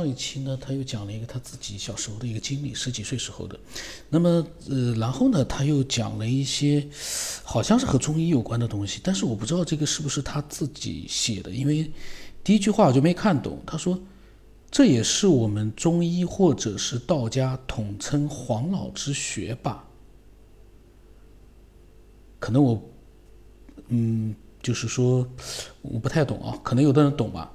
上一期呢，他又讲了一个他自己小时候的一个经历，十几岁时候的。那么，呃，然后呢，他又讲了一些好像是和中医有关的东西，但是我不知道这个是不是他自己写的，因为第一句话我就没看懂。他说，这也是我们中医或者是道家统称黄老之学吧？可能我，嗯，就是说我不太懂啊，可能有的人懂吧。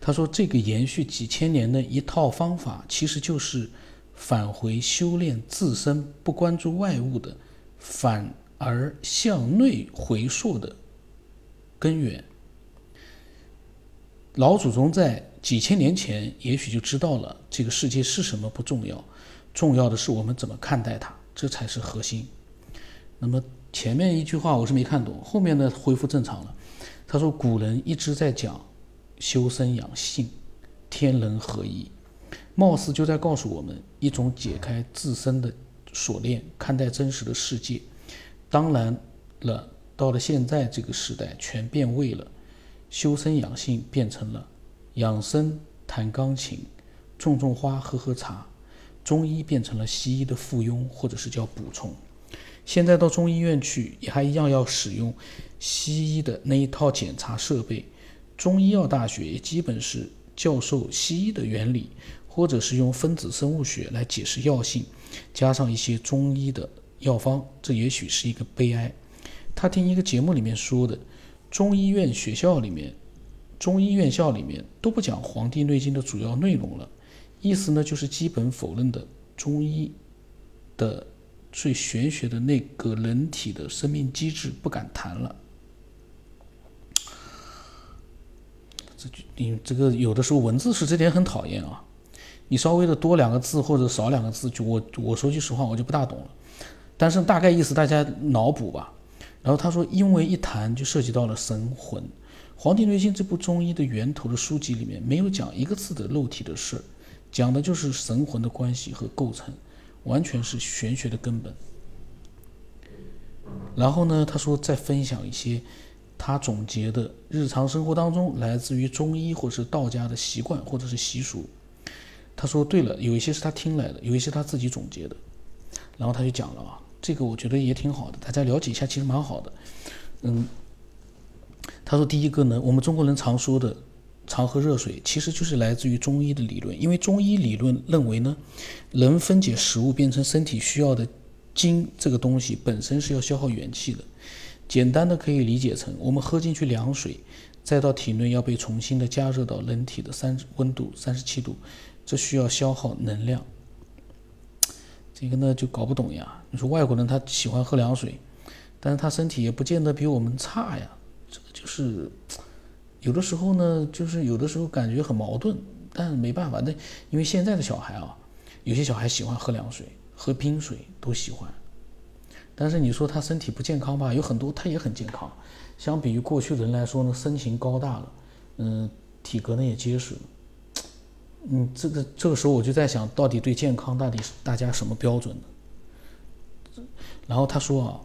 他说：“这个延续几千年的一套方法，其实就是返回修炼自身，不关注外物的，反而向内回溯的根源。老祖宗在几千年前，也许就知道了这个世界是什么不重要，重要的是我们怎么看待它，这才是核心。那么前面一句话我是没看懂，后面呢恢复正常了。他说古人一直在讲。”修身养性，天人合一，貌似就在告诉我们一种解开自身的锁链，看待真实的世界。当然了，到了现在这个时代，全变味了，修身养性变成了养生弹钢琴，种种花喝喝茶，中医变成了西医的附庸或者是叫补充。现在到中医院去，也还一样要使用西医的那一套检查设备。中医药大学也基本是教授西医的原理，或者是用分子生物学来解释药性，加上一些中医的药方，这也许是一个悲哀。他听一个节目里面说的，中医院学校里面，中医院校里面都不讲《黄帝内经》的主要内容了，意思呢就是基本否认的中医的最玄学的那个人体的生命机制不敢谈了。这你这个有的时候文字是这点很讨厌啊，你稍微的多两个字或者少两个字，就我我说句实话，我就不大懂了。但是大概意思大家脑补吧。然后他说，因为一谈就涉及到了神魂，《黄帝内经》这部中医的源头的书籍里面没有讲一个字的肉体的事，讲的就是神魂的关系和构成，完全是玄学的根本。然后呢，他说再分享一些。他总结的日常生活当中来自于中医或者是道家的习惯或者是习俗。他说：“对了，有一些是他听来的，有一些他自己总结的。”然后他就讲了啊，这个我觉得也挺好的，大家了解一下其实蛮好的。嗯，他说第一个呢，我们中国人常说的常喝热水，其实就是来自于中医的理论，因为中医理论认为呢，人分解食物变成身体需要的精这个东西本身是要消耗元气的。简单的可以理解成，我们喝进去凉水，再到体内要被重新的加热到人体的三温度三十七度，这需要消耗能量。这个呢就搞不懂呀。你说外国人他喜欢喝凉水，但是他身体也不见得比我们差呀。这个就是有的时候呢，就是有的时候感觉很矛盾，但没办法，那因为现在的小孩啊，有些小孩喜欢喝凉水，喝冰水都喜欢。但是你说他身体不健康吧？有很多他也很健康，相比于过去的人来说呢，身形高大了，嗯，体格呢也结实了。嗯，这个这个时候我就在想到底对健康到底是大家什么标准呢？然后他说啊，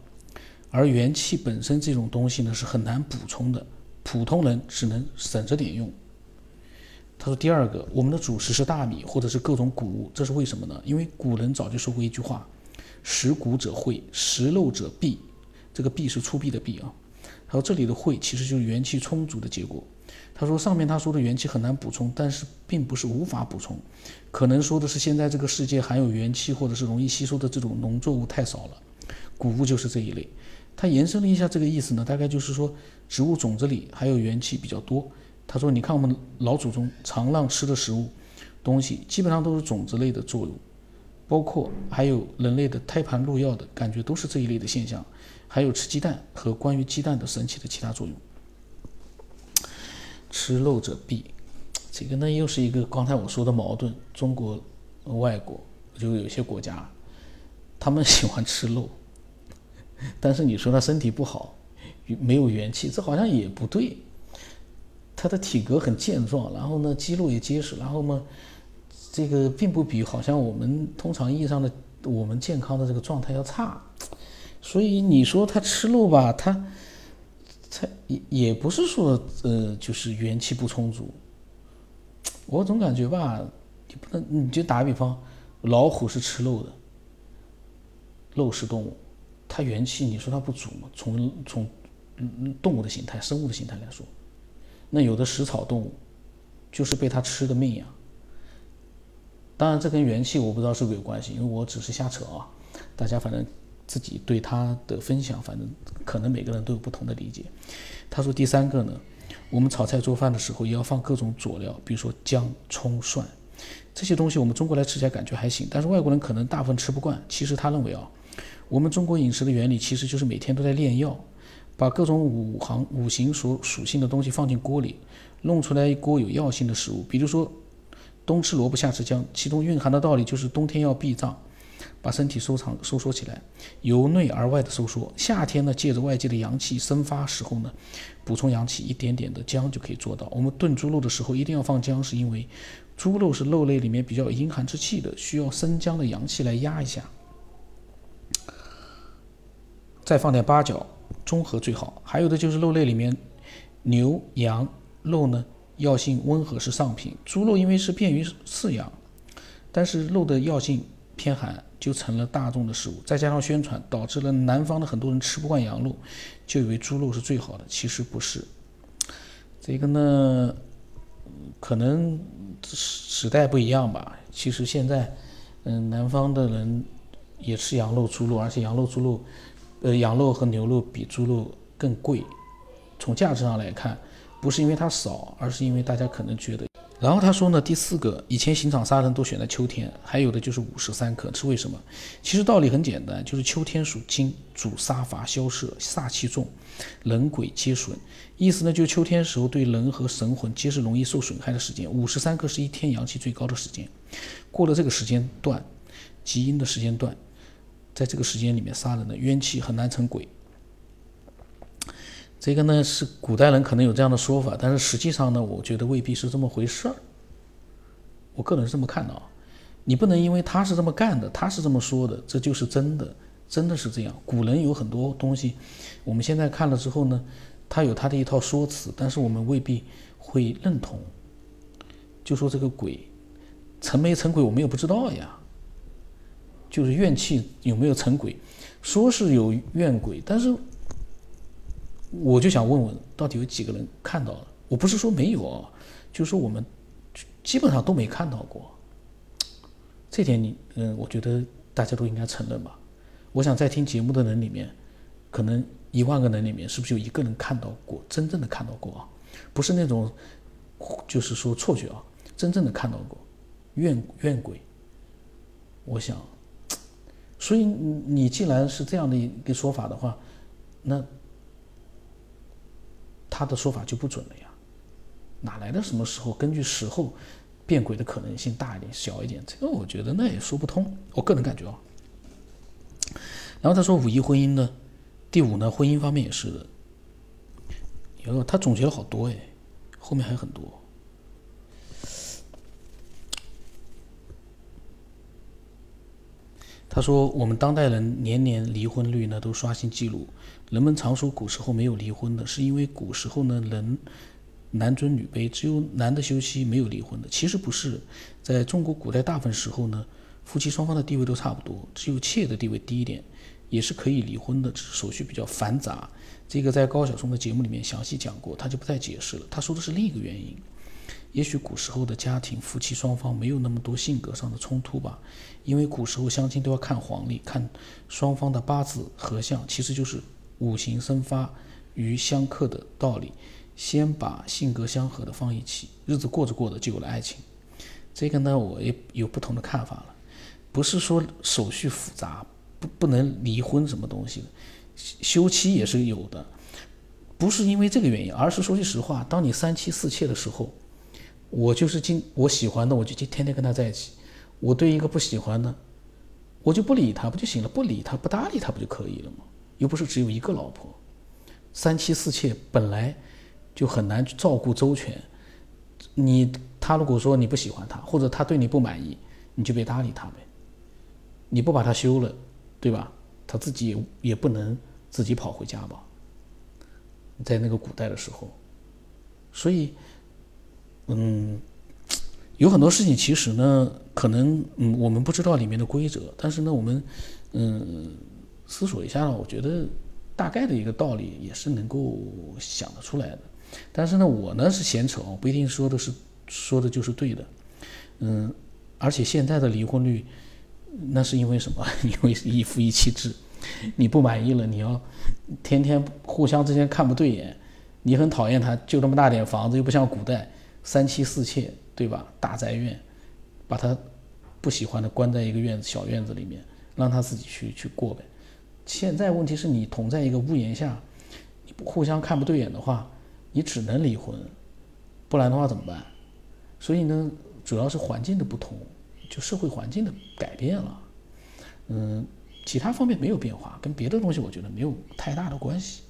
而元气本身这种东西呢是很难补充的，普通人只能省着点用。他说第二个，我们的主食是大米或者是各种谷物，这是为什么呢？因为古人早就说过一句话。食谷者会，食肉者弊。这个弊是出闭的闭啊。他说这里的会其实就是元气充足的结果。他说上面他说的元气很难补充，但是并不是无法补充，可能说的是现在这个世界含有元气或者是容易吸收的这种农作物太少了，谷物就是这一类。他延伸了一下这个意思呢，大概就是说植物种子里还有元气比较多。他说你看我们老祖宗常让吃的食物东西，基本上都是种子类的作用。包括还有人类的胎盘入药的感觉，都是这一类的现象。还有吃鸡蛋和关于鸡蛋的神奇的其他作用。吃肉者必，这个呢又是一个刚才我说的矛盾。中国、外国就有些国家，他们喜欢吃肉，但是你说他身体不好，没有元气，这好像也不对。他的体格很健壮，然后呢肌肉也结实，然后呢。这个并不比好像我们通常意义上的我们健康的这个状态要差，所以你说他吃肉吧，他他也也不是说呃就是元气不充足，我总感觉吧，你不能，你就打比方，老虎是吃肉的，肉食动物，它元气，你说它不足吗？从从嗯动物的形态、生物的形态来说，那有的食草动物就是被它吃的命呀。当然，这跟元气我不知道是不是有关系，因为我只是瞎扯啊。大家反正自己对它的分享，反正可能每个人都有不同的理解。他说第三个呢，我们炒菜做饭的时候也要放各种佐料，比如说姜、葱、蒜这些东西，我们中国来吃起来感觉还行，但是外国人可能大部分吃不惯。其实他认为啊，我们中国饮食的原理其实就是每天都在炼药，把各种五行五行属属性的东西放进锅里，弄出来一锅有药性的食物。比如说冬吃萝卜夏吃姜，其中蕴含的道理就是冬天要避障。把身体收藏收缩起来，由内而外的收缩。夏天呢，借着外界的阳气生发时候呢，补充阳气，一点点的姜就可以做到。我们炖猪肉的时候一定要放姜，是因为猪肉是肉类里面比较阴寒之气的，需要生姜的阳气来压一下。再放点八角，中和最好。还有的就是肉类里面，牛羊肉呢，药性温和是上品。猪肉因为是便于饲养，但是肉的药性偏寒。就成了大众的食物，再加上宣传，导致了南方的很多人吃不惯羊肉，就以为猪肉是最好的。其实不是，这个呢，可能时代不一样吧。其实现在，嗯，南方的人也吃羊肉、猪肉，而且羊肉、猪肉，呃，羊肉和牛肉比猪肉更贵。从价值上来看，不是因为它少，而是因为大家可能觉得。然后他说呢，第四个，以前刑场杀人都选在秋天，还有的就是午时三刻，是为什么？其实道理很简单，就是秋天属金，主杀伐消摄，煞气重，人鬼皆损。意思呢，就是秋天时候对人和神魂皆是容易受损害的时间。午时三刻是一天阳气最高的时间，过了这个时间段，极阴的时间段，在这个时间里面杀人的冤气很难成鬼。这个呢是古代人可能有这样的说法，但是实际上呢，我觉得未必是这么回事儿。我个人是这么看的啊，你不能因为他是这么干的，他是这么说的，这就是真的，真的是这样。古人有很多东西，我们现在看了之后呢，他有他的一套说辞，但是我们未必会认同。就说这个鬼成没成鬼，我们也不知道呀。就是怨气有没有成鬼，说是有怨鬼，但是。我就想问问，到底有几个人看到了？我不是说没有啊，就是说我们基本上都没看到过。这点你，嗯，我觉得大家都应该承认吧。我想在听节目的人里面，可能一万个人里面，是不是有一个人看到过，真正的看到过啊？不是那种，就是说错觉啊，真正的看到过怨怨鬼。我想，所以你既然是这样的一个说法的话，那。他的说法就不准了呀，哪来的什么时候根据时候变轨的可能性大一点小一点？这个我觉得那也说不通，我个人感觉啊。然后他说五一婚姻呢，第五呢婚姻方面也是的，哟，他总结了好多哎，后面还有很多。他说我们当代人年年离婚率呢都刷新记录。人们常说古时候没有离婚的，是因为古时候呢人男尊女卑，只有男的休妻，没有离婚的。其实不是，在中国古代大部分时候呢，夫妻双方的地位都差不多，只有妾的地位低一点，也是可以离婚的，只是手续比较繁杂。这个在高晓松的节目里面详细讲过，他就不再解释了。他说的是另一个原因，也许古时候的家庭夫妻双方没有那么多性格上的冲突吧，因为古时候相亲都要看黄历，看双方的八字合相，其实就是。五行生发与相克的道理，先把性格相合的放一起，日子过着过着就有了爱情。这个呢，我也有不同的看法了。不是说手续复杂不不能离婚什么东西的，休妻也是有的。不是因为这个原因，而是说句实话，当你三妻四妾的时候，我就是今我喜欢的，我就天天跟他在一起。我对一个不喜欢的，我就不理他不就行了？不理他不搭理他不就可以了吗？又不是只有一个老婆，三妻四妾本来就很难照顾周全。你他如果说你不喜欢他，或者他对你不满意，你就别搭理他呗。你不把他休了，对吧？他自己也也不能自己跑回家吧。在那个古代的时候，所以，嗯，有很多事情其实呢，可能嗯我们不知道里面的规则，但是呢我们嗯思索一下呢，我觉得大概的一个道理也是能够想得出来的。但是呢我呢是闲扯，不一定说的是说的就是对的，嗯，而且现在的离婚率，那是因为什么？因为一夫一妻制，你不满意了，你要天天互相之间看不对眼，你很讨厌他，就这么大点房子，又不像古代三妻四妾。对吧？大宅院，把他不喜欢的关在一个院子小院子里面，让他自己去去过呗。现在问题是你同在一个屋檐下，你不互相看不对眼的话，你只能离婚，不然的话怎么办？所以呢，主要是环境的不同，就社会环境的改变了。嗯，其他方面没有变化，跟别的东西我觉得没有太大的关系。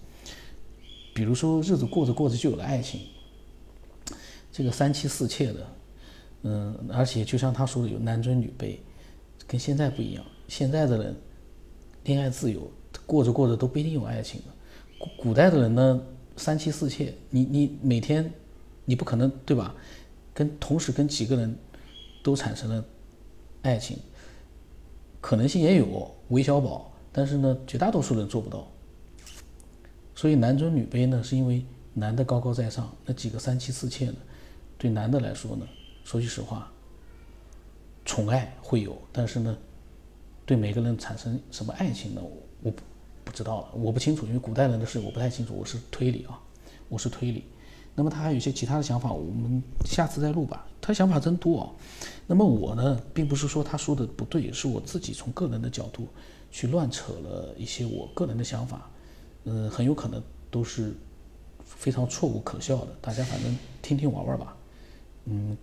比如说日子过着过着就有了爱情，这个三妻四妾的。嗯，而且就像他说的，有男尊女卑，跟现在不一样。现在的人恋爱自由，过着过着都不一定有爱情了。古古代的人呢，三妻四妾，你你每天你不可能对吧？跟同时跟几个人都产生了爱情，可能性也有，韦小宝，但是呢，绝大多数人做不到。所以男尊女卑呢，是因为男的高高在上，那几个三妻四妾呢，对男的来说呢？说句实话，宠爱会有，但是呢，对每个人产生什么爱情呢？我不不知道了，我不清楚，因为古代人的事我不太清楚，我是推理啊，我是推理。那么他还有一些其他的想法，我们下次再录吧。他想法真多啊。那么我呢，并不是说他说的不对，是我自己从个人的角度去乱扯了一些我个人的想法，嗯，很有可能都是非常错误可笑的。大家反正听听玩玩吧，嗯。